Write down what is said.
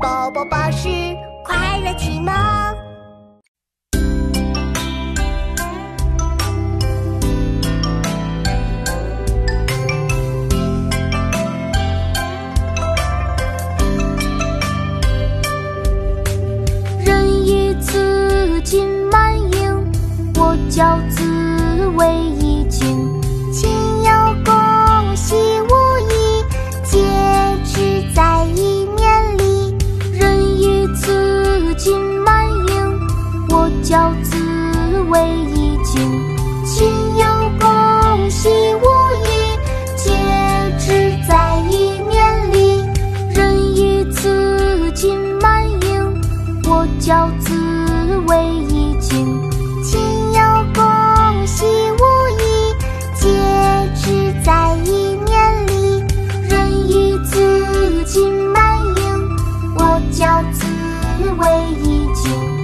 宝宝宝是快乐启蒙。人以自，金满银，我叫紫薇银。教子为一经亲有共喜无益皆知在一念里仁义字金满盈我教子为一经亲有共喜无益皆知在一念里仁义字金满盈我教子唯一经